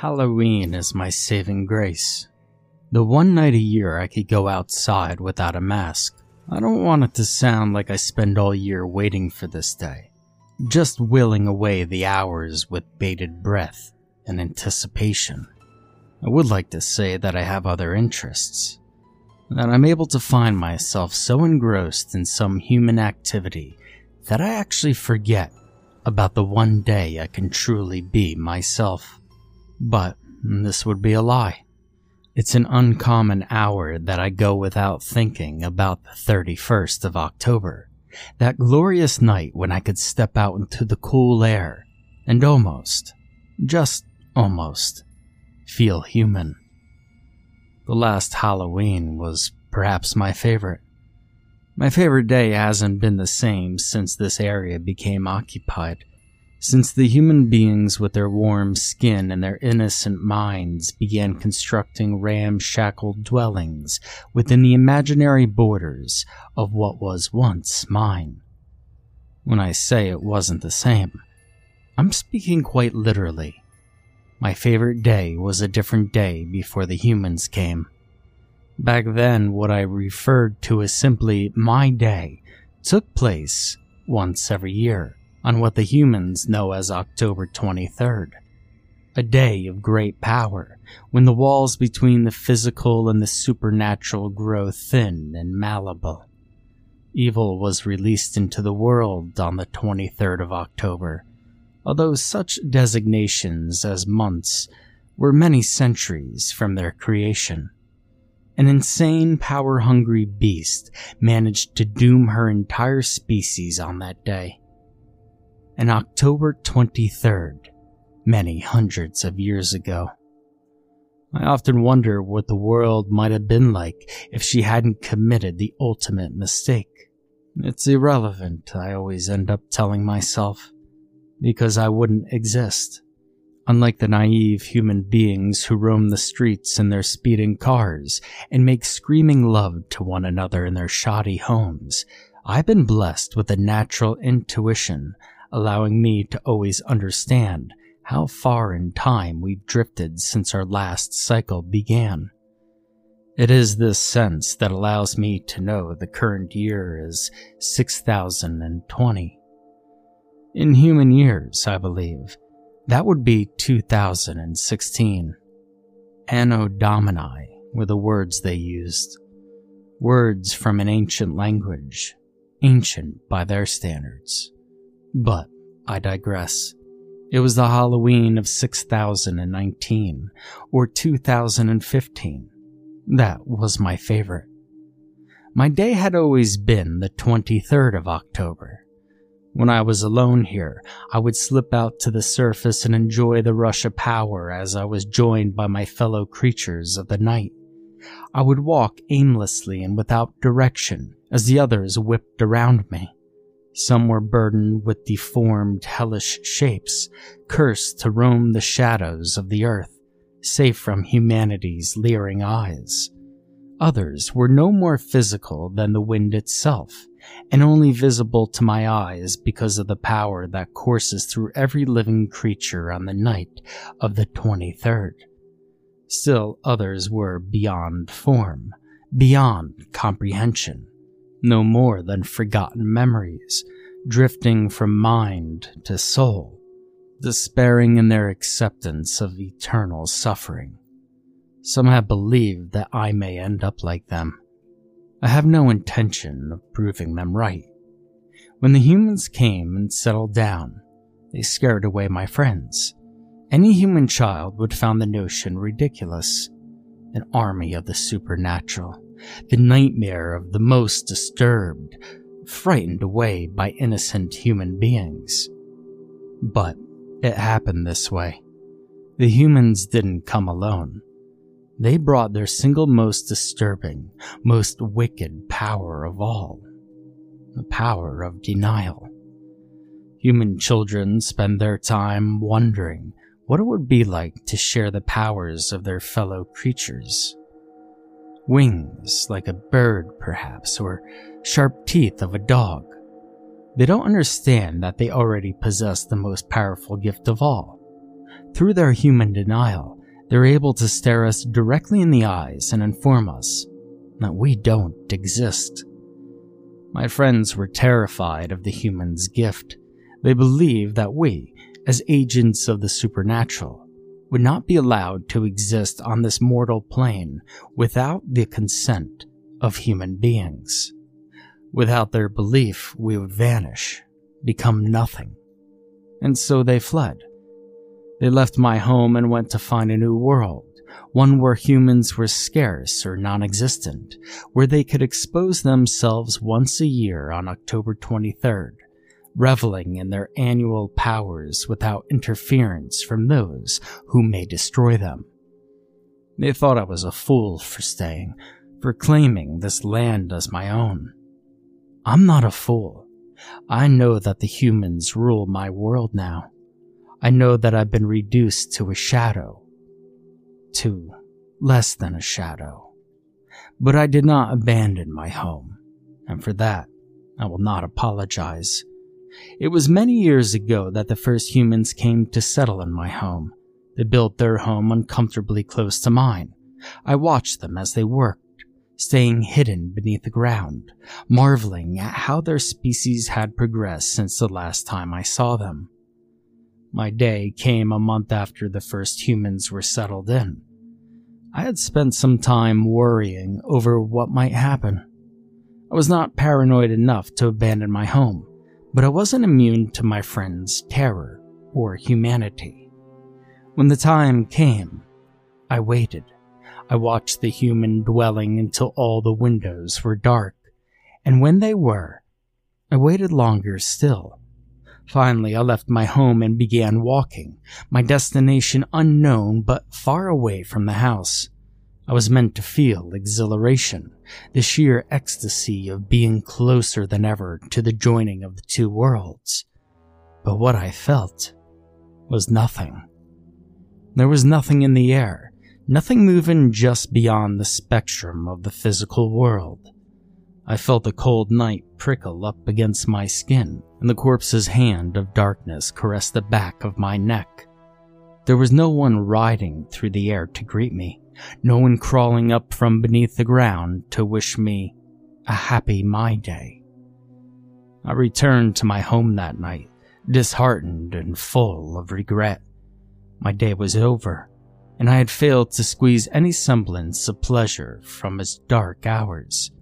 Halloween is my saving grace. The one night a year I could go outside without a mask. I don't want it to sound like I spend all year waiting for this day, just willing away the hours with bated breath and anticipation. I would like to say that I have other interests, that I'm able to find myself so engrossed in some human activity that I actually forget about the one day I can truly be myself. But this would be a lie. It's an uncommon hour that I go without thinking about the 31st of October, that glorious night when I could step out into the cool air and almost, just almost, feel human. The last Halloween was perhaps my favorite. My favorite day hasn't been the same since this area became occupied since the human beings with their warm skin and their innocent minds began constructing ramshackle dwellings within the imaginary borders of what was once mine. When I say it wasn't the same, I'm speaking quite literally. My favorite day was a different day before the humans came. Back then, what I referred to as simply my day took place once every year on what the humans know as October 23rd. A day of great power, when the walls between the physical and the supernatural grow thin and malleable. Evil was released into the world on the 23rd of October, although such designations as months were many centuries from their creation. An insane, power hungry beast managed to doom her entire species on that day and October 23rd, many hundreds of years ago. I often wonder what the world might have been like if she hadn't committed the ultimate mistake. It's irrelevant, I always end up telling myself, because I wouldn't exist. Unlike the naive human beings who roam the streets in their speeding cars and make screaming love to one another in their shoddy homes, I've been blessed with a natural intuition allowing me to always understand how far in time we've drifted since our last cycle began. It is this sense that allows me to know the current year is 6020. In human years, I believe, that would be 2016. Anno Domini were the words they used. Words from an ancient language, ancient by their standards. But I digress. It was the Halloween of 6019 or 2015. That was my favorite. My day had always been the 23rd of October. When I was alone here, I would slip out to the surface and enjoy the rush of power as I was joined by my fellow creatures of the night. I would walk aimlessly and without direction as the others whipped around me. Some were burdened with deformed, hellish shapes, cursed to roam the shadows of the earth, safe from humanity's leering eyes. Others were no more physical than the wind itself, and only visible to my eyes because of the power that courses through every living creature on the night of the 23rd. Still others were beyond form, beyond comprehension no more than forgotten memories, drifting from mind to soul, despairing in their acceptance of eternal suffering. Some have believed that I may end up like them. I have no intention of proving them right. When the humans came and settled down, they scared away my friends. Any human child would found the notion ridiculous. An army of the supernatural the nightmare of the most disturbed, frightened away by innocent human beings. But it happened this way. The humans didn't come alone. They brought their single most disturbing, most wicked power of all the power of denial. Human children spend their time wondering what it would be like to share the powers of their fellow creatures wings like a bird, perhaps, or sharp teeth of a dog. They don't understand that they already possess the most powerful gift of all Through their human denial, they're able to stare us directly in the eyes and inform us that we don't exist. My friends were terrified of the human's gift. They believed that we, as agents of the supernatural, would not be allowed to exist on this mortal plane without the consent of human beings. Without their belief, we would vanish, become nothing. And so they fled. They left my home and went to find a new world, one where humans were scarce or non existent, where they could expose themselves once a year on October 23rd, reveling in their annual powers without interference from those who may destroy them. They thought I was a fool for staying, for claiming this land as my own. I'm not a fool. I know that the humans rule my world now. I know that I've been reduced to a shadow. To less than a shadow. But I did not abandon my home, and for that, I will not apologize. It was many years ago that the first humans came to settle in my home. They built their home uncomfortably close to mine. I watched them as they worked, staying hidden beneath the ground, marveling at how their species had progressed since the last time I saw them. My day came a month after the first humans were settled in. I had spent some time worrying over what might happen. I was not paranoid enough to abandon my home, but I wasn't immune to my friend's terror or humanity. When the time came, I waited. I watched the human dwelling until all the windows were dark, and when they were, I waited longer still. Finally, I left my home and began walking, my destination unknown but far away from the house. I was meant to feel exhilaration, the sheer ecstasy of being closer than ever to the joining of the two worlds. But what I felt was nothing. There was nothing in the air, nothing moving just beyond the spectrum of the physical world. I felt the cold night prickle up against my skin, and the corpse's hand of darkness caress the back of my neck. There was no one riding through the air to greet me, no one crawling up from beneath the ground to wish me a happy my day. I returned to my home that night, disheartened and full of regret. My day was over, and I had failed to squeeze any semblance of pleasure from its dark hours.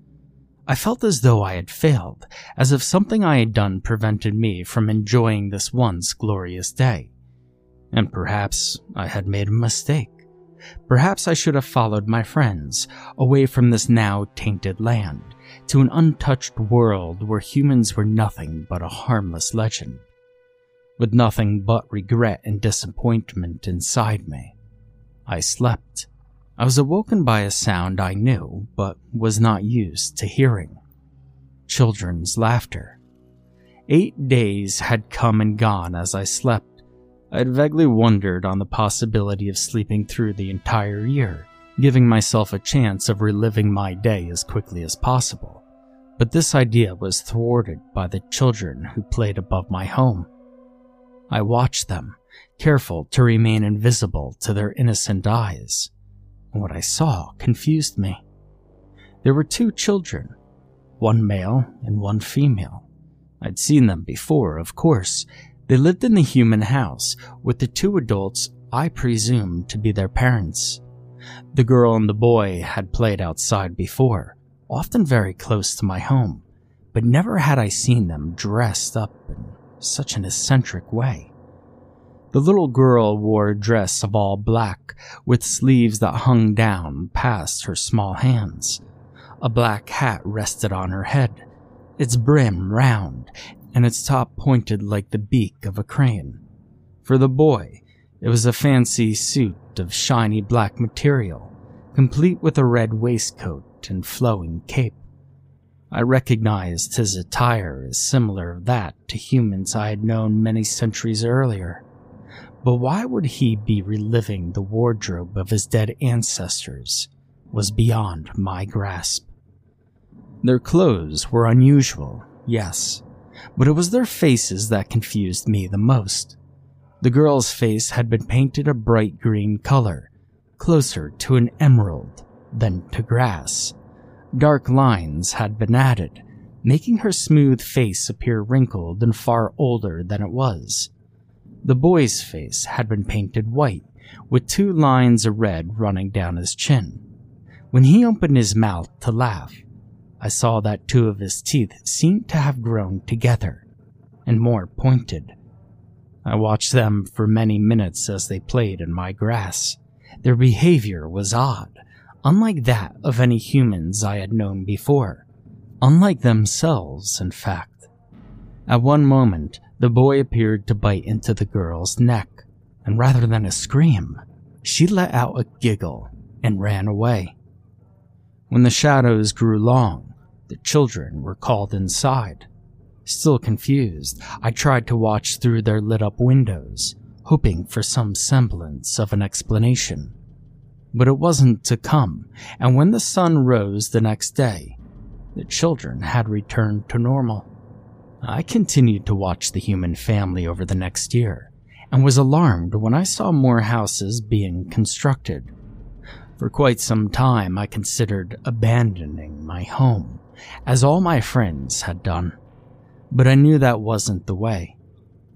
I felt as though I had failed, as if something I had done prevented me from enjoying this once glorious day. And perhaps I had made a mistake. Perhaps I should have followed my friends away from this now tainted land to an untouched world where humans were nothing but a harmless legend. With nothing but regret and disappointment inside me, I slept. I was awoken by a sound I knew but was not used to hearing children's laughter. Eight days had come and gone as I slept. I had vaguely wondered on the possibility of sleeping through the entire year, giving myself a chance of reliving my day as quickly as possible. But this idea was thwarted by the children who played above my home. I watched them, careful to remain invisible to their innocent eyes and what I saw confused me. There were two children, one male and one female. I'd seen them before, of course. They lived in the human house with the two adults I presumed to be their parents. The girl and the boy had played outside before, often very close to my home, but never had I seen them dressed up in such an eccentric way. The little girl wore a dress of all black with sleeves that hung down past her small hands. A black hat rested on her head, its brim round and its top pointed like the beak of a crane. For the boy, it was a fancy suit of shiny black material, complete with a red waistcoat and flowing cape. I recognized his attire as similar that to humans I had known many centuries earlier. But why would he be reliving the wardrobe of his dead ancestors was beyond my grasp. Their clothes were unusual, yes, but it was their faces that confused me the most. The girl's face had been painted a bright green color, closer to an emerald than to grass. Dark lines had been added, making her smooth face appear wrinkled and far older than it was. The boy's face had been painted white, with two lines of red running down his chin. When he opened his mouth to laugh, I saw that two of his teeth seemed to have grown together and more pointed. I watched them for many minutes as they played in my grass. Their behavior was odd, unlike that of any humans I had known before. Unlike themselves, in fact. At one moment, the boy appeared to bite into the girl's neck, and rather than a scream, she let out a giggle and ran away. When the shadows grew long, the children were called inside. Still confused, I tried to watch through their lit up windows, hoping for some semblance of an explanation. But it wasn't to come, and when the sun rose the next day, the children had returned to normal. I continued to watch the human family over the next year, and was alarmed when I saw more houses being constructed. For quite some time, I considered abandoning my home, as all my friends had done. But I knew that wasn't the way.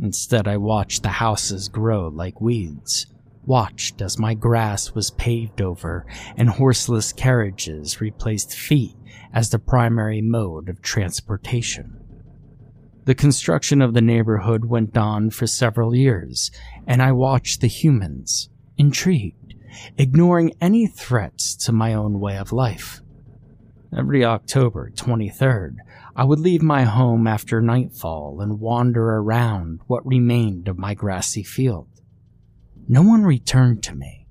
Instead, I watched the houses grow like weeds, watched as my grass was paved over and horseless carriages replaced feet as the primary mode of transportation. The construction of the neighborhood went on for several years, and I watched the humans, intrigued, ignoring any threats to my own way of life. Every October 23rd, I would leave my home after nightfall and wander around what remained of my grassy field. No one returned to me.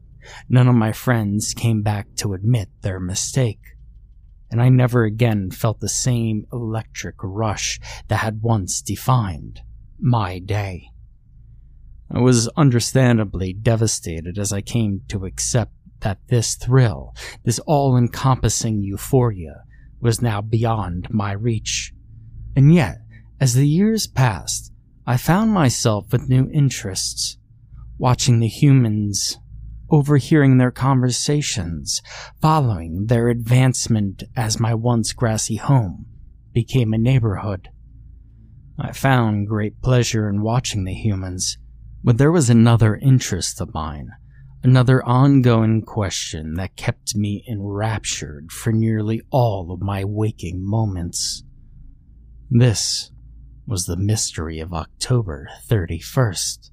None of my friends came back to admit their mistake. And I never again felt the same electric rush that had once defined my day. I was understandably devastated as I came to accept that this thrill, this all encompassing euphoria, was now beyond my reach. And yet, as the years passed, I found myself with new interests, watching the humans, overhearing their conversations, following their advancement as my once grassy home became a neighborhood. I found great pleasure in watching the humans, but there was another interest of mine Another ongoing question that kept me enraptured for nearly all of my waking moments. This was the mystery of October 31st.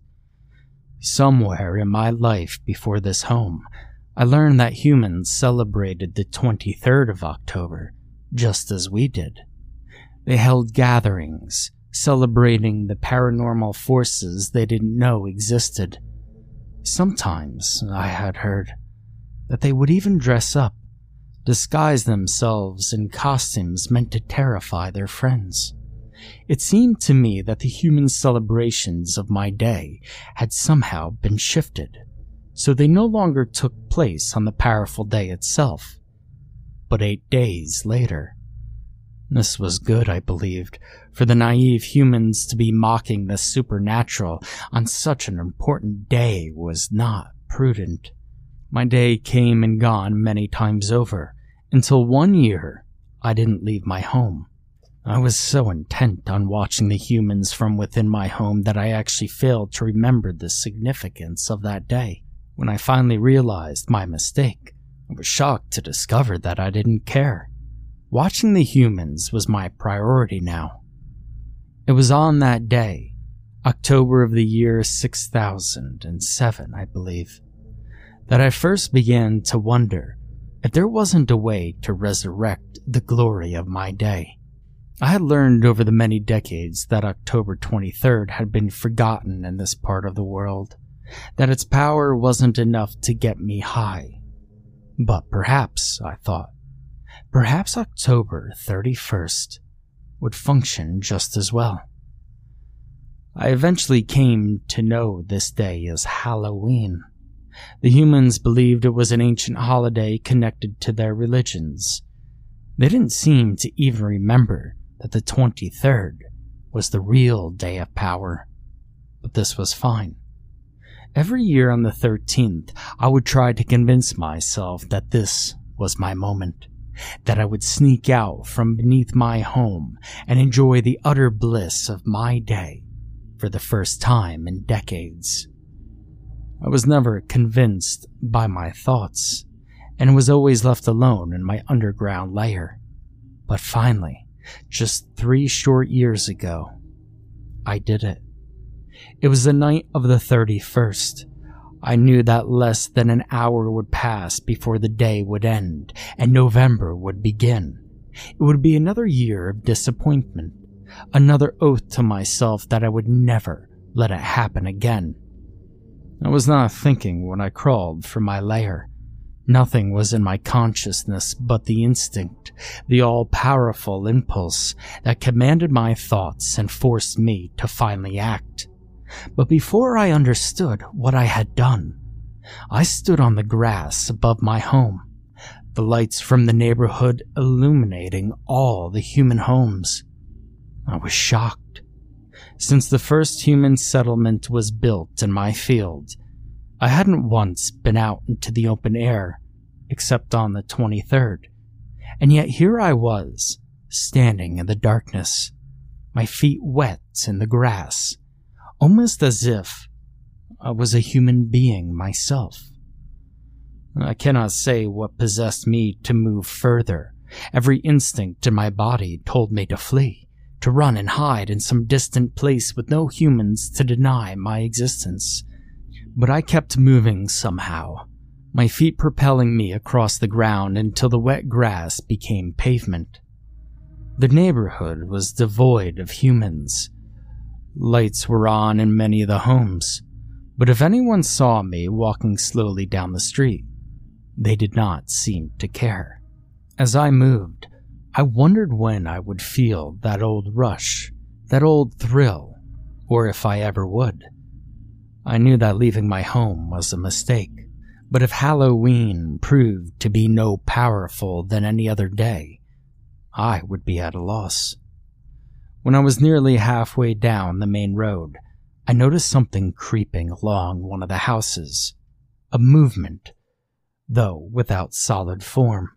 Somewhere in my life before this home, I learned that humans celebrated the 23rd of October just as we did. They held gatherings celebrating the paranormal forces they didn't know existed Sometimes, I had heard, that they would even dress up, disguise themselves in costumes meant to terrify their friends. It seemed to me that the human celebrations of my day had somehow been shifted, so they no longer took place on the powerful day itself, but eight days later. This was good, I believed, for the naive humans to be mocking the supernatural on such an important day was not prudent. My day came and gone many times over, until one year I didn't leave my home. I was so intent on watching the humans from within my home that I actually failed to remember the significance of that day. When I finally realized my mistake, I was shocked to discover that I didn't care. Watching the humans was my priority now. It was on that day, October of the year 6007, I believe, that I first began to wonder if there wasn't a way to resurrect the glory of my day. I had learned over the many decades that October 23rd had been forgotten in this part of the world, that its power wasn't enough to get me high. But perhaps, I thought, perhaps October 31st would function just as well. I eventually came to know this day as Halloween. The humans believed it was an ancient holiday connected to their religions. They didn't seem to even remember that the 23rd was the real day of power. But this was fine. Every year on the 13th, I would try to convince myself that this was my moment, that I would sneak out from beneath my home and enjoy the utter bliss of my day for the first time in decades. I was never convinced by my thoughts and was always left alone in my underground lair. But finally, just three short years ago, I did it. It was the night of the 31st. I knew that less than an hour would pass before the day would end and November would begin. It would be another year of disappointment, another oath to myself that I would never let it happen again. I was not thinking when I crawled from my lair. Nothing was in my consciousness but the instinct, the all powerful impulse that commanded my thoughts and forced me to finally act. But before I understood what I had done, I stood on the grass above my home, the lights from the neighborhood illuminating all the human homes. I was shocked. Since the first human settlement was built in my field, I hadn't once been out into the open air, except on the 23rd. And yet here I was, standing in the darkness, my feet wet in the grass, almost as if I was a human being myself. I cannot say what possessed me to move further. Every instinct in my body told me to flee, to run and hide in some distant place with no humans to deny my existence but I kept moving somehow, my feet propelling me across the ground until the wet grass became pavement. The neighborhood was devoid of humans. Lights were on in many of the homes, but if anyone saw me walking slowly down the street, they did not seem to care. As I moved, I wondered when I would feel that old rush, that old thrill, or if I ever would. I knew that leaving my home was a mistake, but if Halloween proved to be no powerful than any other day, I would be at a loss. When I was nearly halfway down the main road, I noticed something creeping along one of the houses. A movement, though without solid form.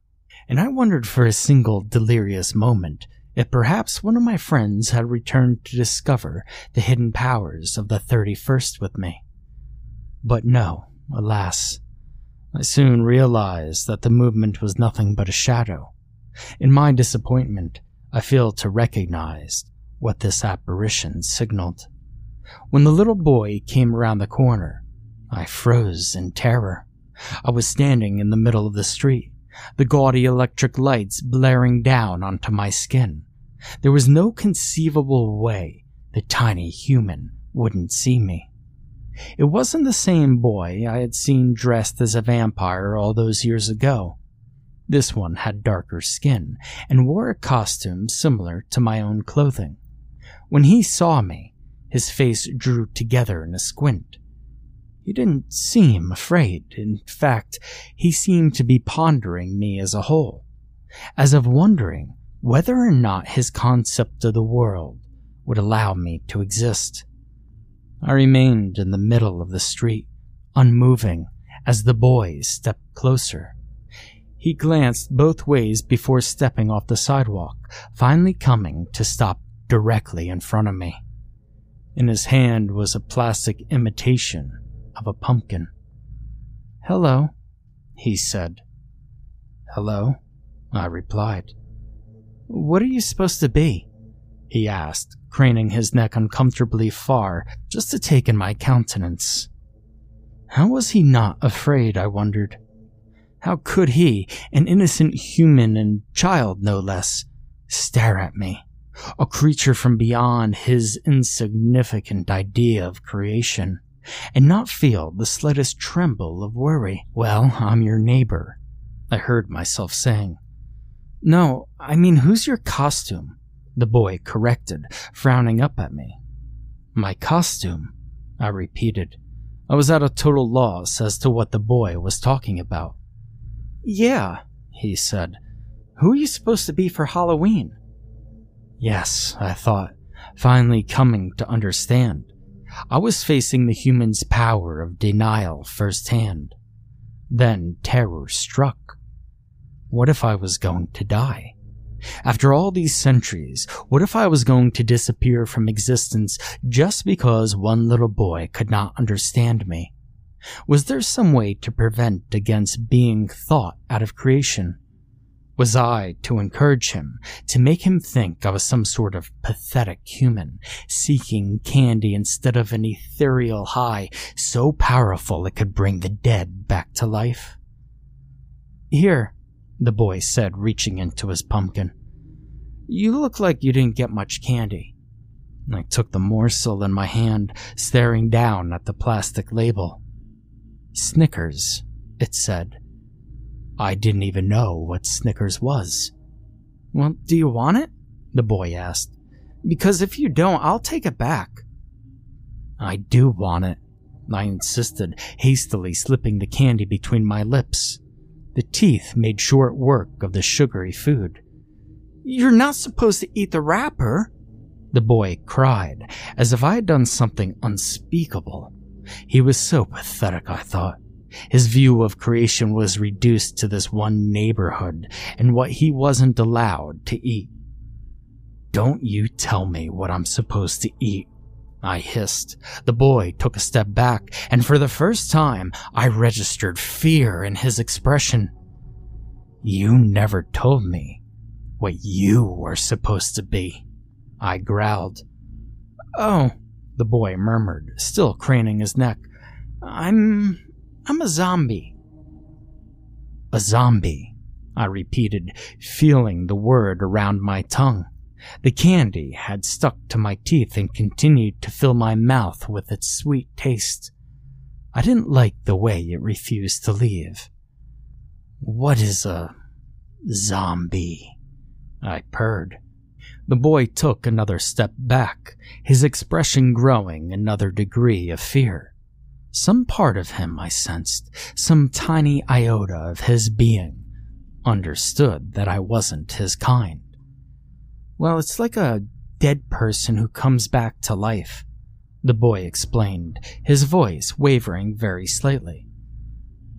And I wondered for a single delirious moment if perhaps one of my friends had returned to discover the hidden powers of the 31st with me. But no, alas. I soon realized that the movement was nothing but a shadow. In my disappointment, I failed to recognize what this apparition signaled. When the little boy came around the corner, I froze in terror. I was standing in the middle of the street, the gaudy electric lights blaring down onto my skin. There was no conceivable way the tiny human wouldn't see me. It wasn't the same boy I had seen dressed as a vampire all those years ago. This one had darker skin and wore a costume similar to my own clothing. When he saw me, his face drew together in a squint. He didn't seem afraid. In fact, he seemed to be pondering me as a whole, as of wondering whether or not his concept of the world would allow me to exist. I remained in the middle of the street, unmoving, as the boy stepped closer. He glanced both ways before stepping off the sidewalk, finally coming to stop directly in front of me. In his hand was a plastic imitation of a pumpkin. Hello, he said. Hello, I replied. What are you supposed to be? he asked, craning his neck uncomfortably far just to take in my countenance. How was he not afraid, I wondered? How could he, an innocent human and child no less, stare at me, a creature from beyond his insignificant idea of creation, and not feel the slightest tremble of worry? Well, I'm your neighbor, I heard myself saying. No, I mean, who's your costume? The boy corrected, frowning up at me. My costume, I repeated. I was at a total loss as to what the boy was talking about. Yeah, he said. Who are you supposed to be for Halloween? Yes, I thought, finally coming to understand. I was facing the human's power of denial firsthand. Then terror struck. What if I was going to die? After all these centuries, what if I was going to disappear from existence just because one little boy could not understand me? Was there some way to prevent against being thought out of creation? Was I to encourage him, to make him think I was some sort of pathetic human, seeking candy instead of an ethereal high so powerful it could bring the dead back to life? Here, the boy said, reaching into his pumpkin. You look like you didn't get much candy. I took the morsel in my hand, staring down at the plastic label. Snickers, it said. I didn't even know what Snickers was. Well, do you want it? The boy asked. Because if you don't, I'll take it back. I do want it, I insisted, hastily slipping the candy between my lips. The teeth made short work of the sugary food. You're not supposed to eat the wrapper, the boy cried, as if I had done something unspeakable. He was so pathetic, I thought. His view of creation was reduced to this one neighborhood and what he wasn't allowed to eat. Don't you tell me what I'm supposed to eat, I hissed. The boy took a step back, and for the first time, I registered fear in his expression. You never told me what you were supposed to be, I growled. Oh, the boy murmured, still craning his neck. I'm. I'm a zombie. A zombie, I repeated, feeling the word around my tongue. The candy had stuck to my teeth and continued to fill my mouth with its sweet taste. I didn't like the way it refused to leave. What is a zombie? I purred. The boy took another step back, his expression growing another degree of fear. Some part of him, I sensed, some tiny iota of his being, understood that I wasn't his kind. Well, it's like a dead person who comes back to life, the boy explained, his voice wavering very slightly.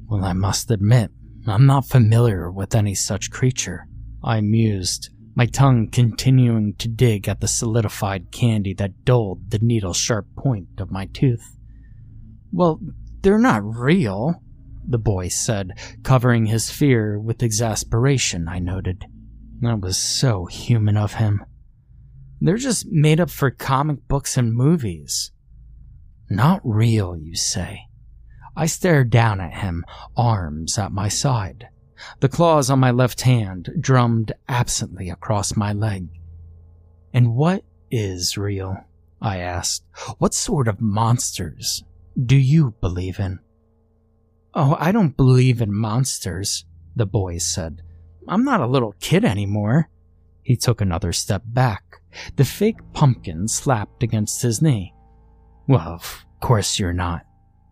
Well, I must admit, I'm not familiar with any such creature, I mused, my tongue continuing to dig at the solidified candy that dulled the needle sharp point of my tooth. Well, they're not real, the boy said, covering his fear with exasperation, I noted. That was so human of him. They're just made up for comic books and movies. Not real, you say. I stared down at him, arms at my side. The claws on my left hand drummed absently across my leg. And what is real? I asked. What sort of monsters do you believe in? Oh, I don't believe in monsters, the boy said. I'm not a little kid anymore. He took another step back. The fake pumpkin slapped against his knee. Well, of course you're not,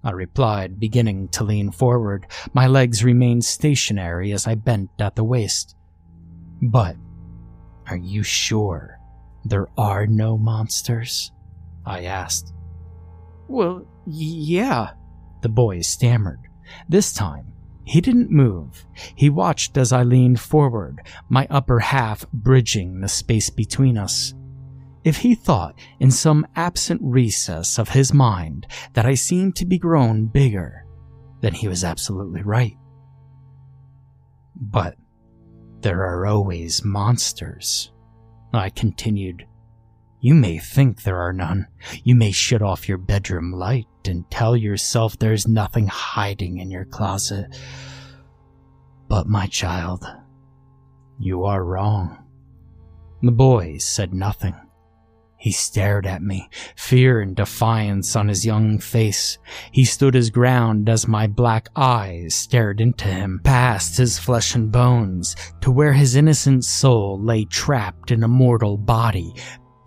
I replied, beginning to lean forward. My legs remained stationary as I bent at the waist. But, are you sure there are no monsters? I asked. Well, yeah, the boy stammered. This time, he didn't move. He watched as I leaned forward, my upper half bridging the space between us. If he thought, in some absent recess of his mind, that I seemed to be grown bigger, then he was absolutely right. But there are always monsters, I continued. You may think there are none. You may shut off your bedroom light and tell yourself there's nothing hiding in your closet. But, my child, you are wrong. The boy said nothing. He stared at me, fear and defiance on his young face. He stood his ground as my black eyes stared into him, past his flesh and bones, to where his innocent soul lay trapped in a mortal body,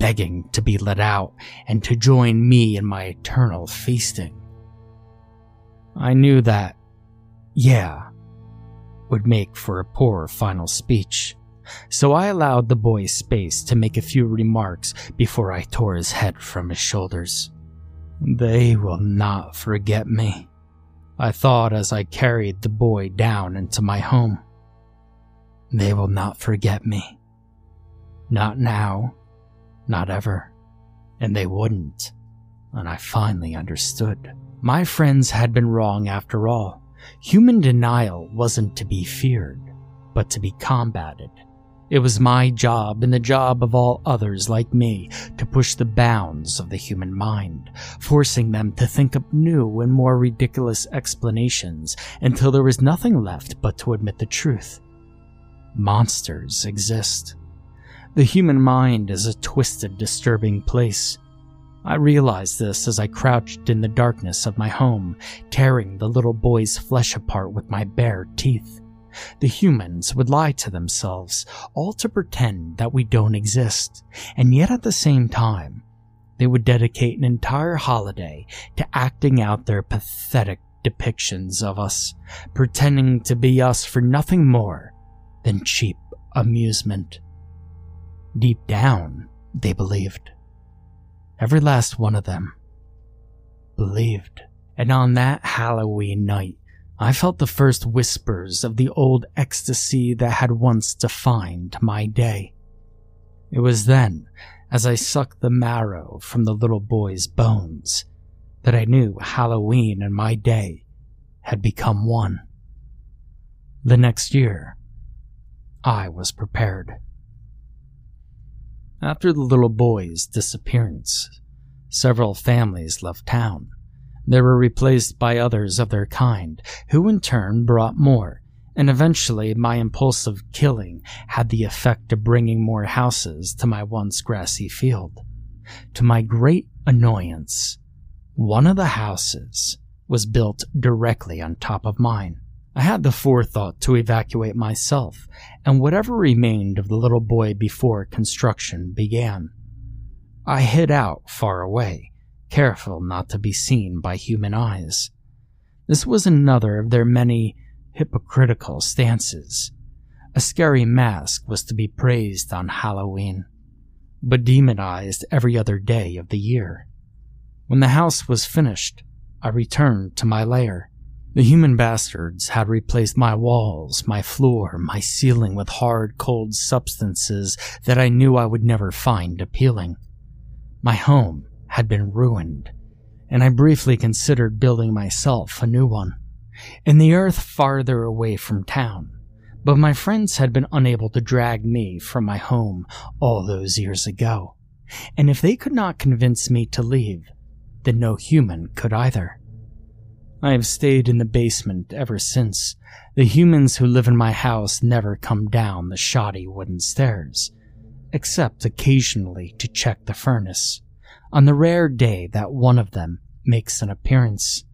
begging to be let out and to join me in my eternal feasting. I knew that, yeah, would make for a poor final speech, so I allowed the boy space to make a few remarks before I tore his head from his shoulders. They will not forget me, I thought as I carried the boy down into my home. They will not forget me. Not now, not ever. And they wouldn't. And I finally understood. My friends had been wrong after all. Human denial wasn't to be feared, but to be combated. It was my job and the job of all others like me to push the bounds of the human mind, forcing them to think up new and more ridiculous explanations until there was nothing left but to admit the truth. Monsters exist. The human mind is a twisted, disturbing place. I realized this as I crouched in the darkness of my home, tearing the little boy's flesh apart with my bare teeth. The humans would lie to themselves, all to pretend that we don't exist, and yet at the same time, they would dedicate an entire holiday to acting out their pathetic depictions of us, pretending to be us for nothing more than cheap amusement. Deep down, they believed. Every last one of them believed. And on that Halloween night, I felt the first whispers of the old ecstasy that had once defined my day. It was then, as I sucked the marrow from the little boy's bones, that I knew Halloween and my day had become one. The next year, I was prepared. After the little boy's disappearance, several families left town. They were replaced by others of their kind, who in turn brought more, and eventually my impulsive killing had the effect of bringing more houses to my once grassy field. To my great annoyance, one of the houses was built directly on top of mine. I had the forethought to evacuate myself and whatever remained of the little boy before construction began. I hid out far away, careful not to be seen by human eyes. This was another of their many hypocritical stances. A scary mask was to be praised on Halloween, but demonized every other day of the year. When the house was finished, I returned to my lair the human bastards had replaced my walls, my floor, my ceiling with hard, cold substances that I knew I would never find appealing. My home had been ruined, and I briefly considered building myself a new one, in the earth farther away from town. But my friends had been unable to drag me from my home all those years ago, and if they could not convince me to leave, then no human could either. I have stayed in the basement ever since. The humans who live in my house never come down the shoddy wooden stairs, except occasionally to check the furnace. On the rare day that one of them makes an appearance,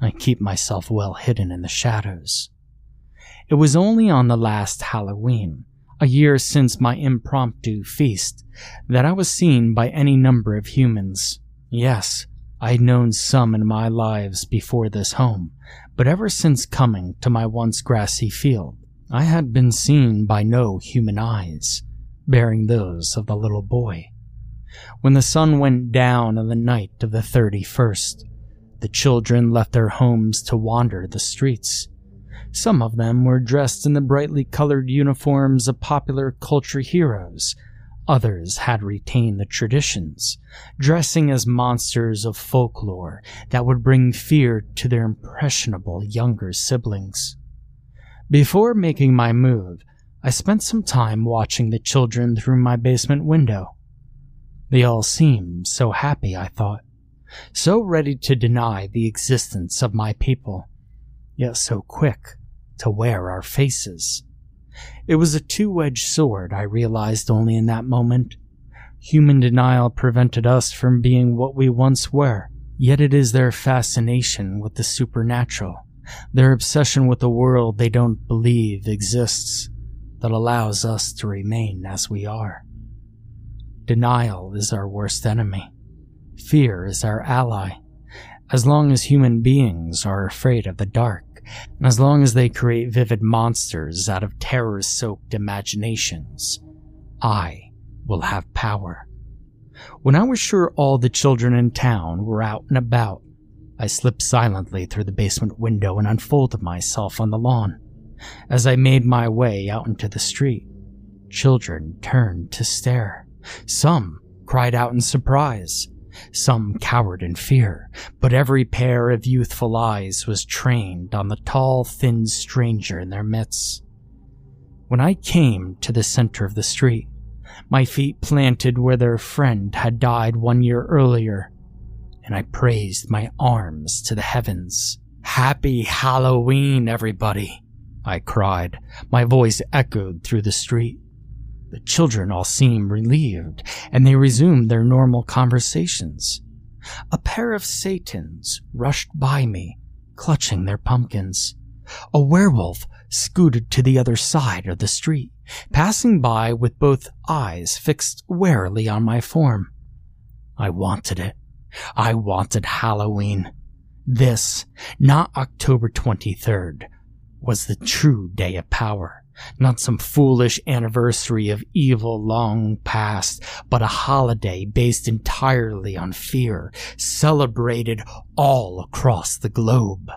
I keep myself well hidden in the shadows. It was only on the last Halloween, a year since my impromptu feast, that I was seen by any number of humans. Yes, I'd known some in my lives before this home, but ever since coming to my once grassy field, I had been seen by no human eyes, bearing those of the little boy. When the sun went down on the night of the 31st, the children left their homes to wander the streets. Some of them were dressed in the brightly colored uniforms of popular culture heroes Others had retained the traditions, dressing as monsters of folklore that would bring fear to their impressionable younger siblings. Before making my move, I spent some time watching the children through my basement window. They all seemed so happy, I thought, so ready to deny the existence of my people, yet so quick to wear our faces. It was a two edged sword, I realized only in that moment. Human denial prevented us from being what we once were, yet it is their fascination with the supernatural, their obsession with a world they don't believe exists, that allows us to remain as we are. Denial is our worst enemy. Fear is our ally. As long as human beings are afraid of the dark, and as long as they create vivid monsters out of terror soaked imaginations, I will have power. When I was sure all the children in town were out and about, I slipped silently through the basement window and unfolded myself on the lawn. As I made my way out into the street, children turned to stare. Some cried out in surprise, some cowered in fear, but every pair of youthful eyes was trained on the tall, thin stranger in their midst. When I came to the center of the street, my feet planted where their friend had died one year earlier, and I praised my arms to the heavens. Happy Halloween, everybody! I cried. My voice echoed through the street. The children all seemed relieved, and they resumed their normal conversations. A pair of Satans rushed by me, clutching their pumpkins. A werewolf scooted to the other side of the street, passing by with both eyes fixed warily on my form. I wanted it. I wanted Halloween. This, not October 23rd, was the true day of power. Not some foolish anniversary of evil long past, but a holiday based entirely on fear, celebrated all across the globe.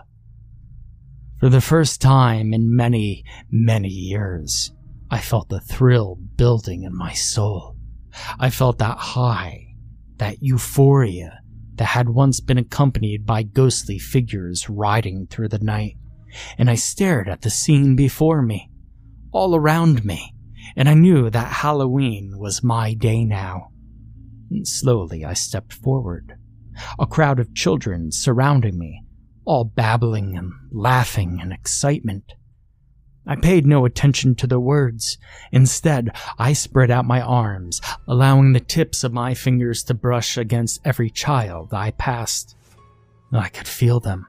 For the first time in many, many years, I felt the thrill building in my soul. I felt that high, that euphoria that had once been accompanied by ghostly figures riding through the night, and I stared at the scene before me, all around me, and I knew that Halloween was my day now. And slowly I stepped forward, a crowd of children surrounding me, all babbling and laughing in excitement. I paid no attention to the words. Instead, I spread out my arms, allowing the tips of my fingers to brush against every child I passed. I could feel them.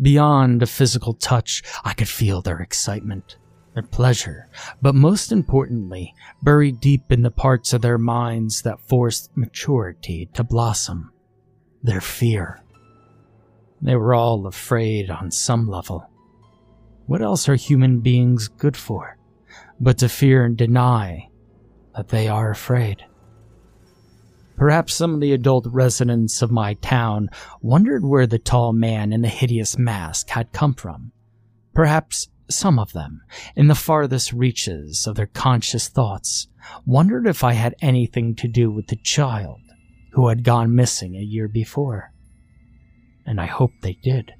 Beyond a physical touch, I could feel their excitement, their pleasure, but most importantly, buried deep in the parts of their minds that forced maturity to blossom, their fear. They were all afraid on some level. What else are human beings good for but to fear and deny that they are afraid? Perhaps some of the adult residents of my town wondered where the tall man in the hideous mask had come from. Perhaps some of them, in the farthest reaches of their conscious thoughts, wondered if I had anything to do with the child who had gone missing a year before. And I hoped they did.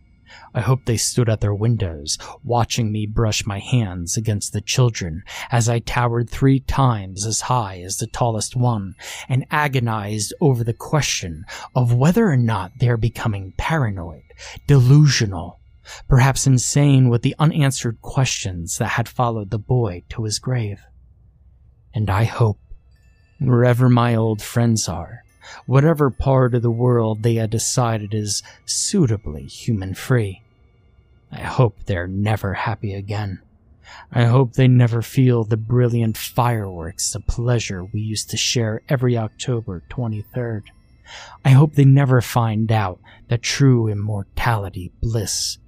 I hope they stood at their windows, watching me brush my hands against the children as I towered three times as high as the tallest one and agonized over the question of whether or not they're becoming paranoid, delusional, perhaps insane with the unanswered questions that had followed the boy to his grave. And I hope, wherever my old friends are, whatever part of the world they had decided is suitably human free. I hope they're never happy again. I hope they never feel the brilliant fireworks of pleasure we used to share every October 23rd. I hope they never find out that true immortality bliss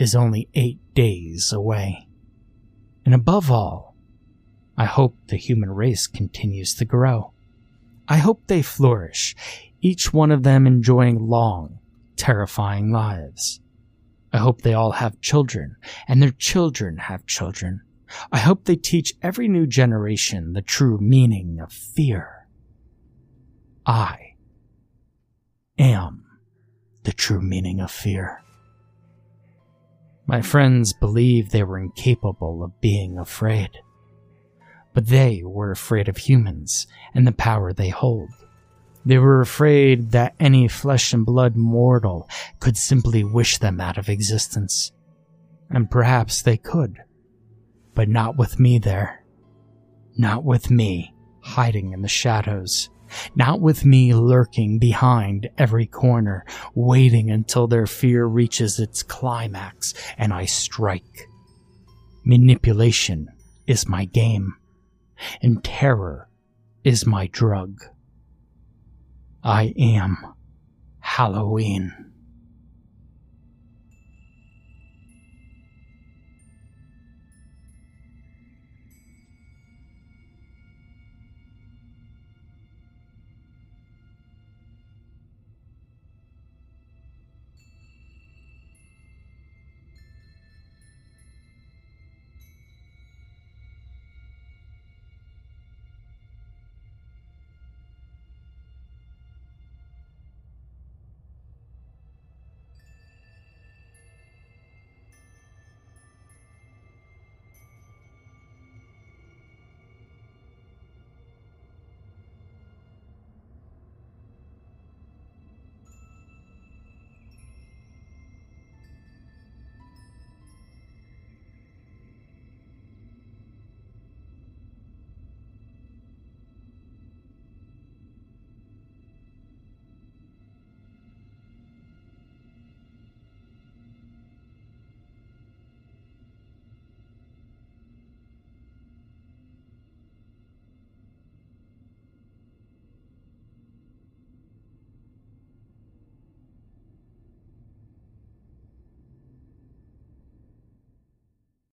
is only eight days away. And above all, I hope the human race continues to grow. I hope they flourish, each one of them enjoying long, terrifying lives. I hope they all have children, and their children have children. I hope they teach every new generation the true meaning of fear. I am the true meaning of fear. My friends believed they were incapable of being afraid but they were afraid of humans and the power they hold. They were afraid that any flesh and blood mortal could simply wish them out of existence. And perhaps they could. But not with me there. Not with me, hiding in the shadows. Not with me lurking behind every corner, waiting until their fear reaches its climax and I strike. Manipulation is my game and terror is my drug. I am Halloween.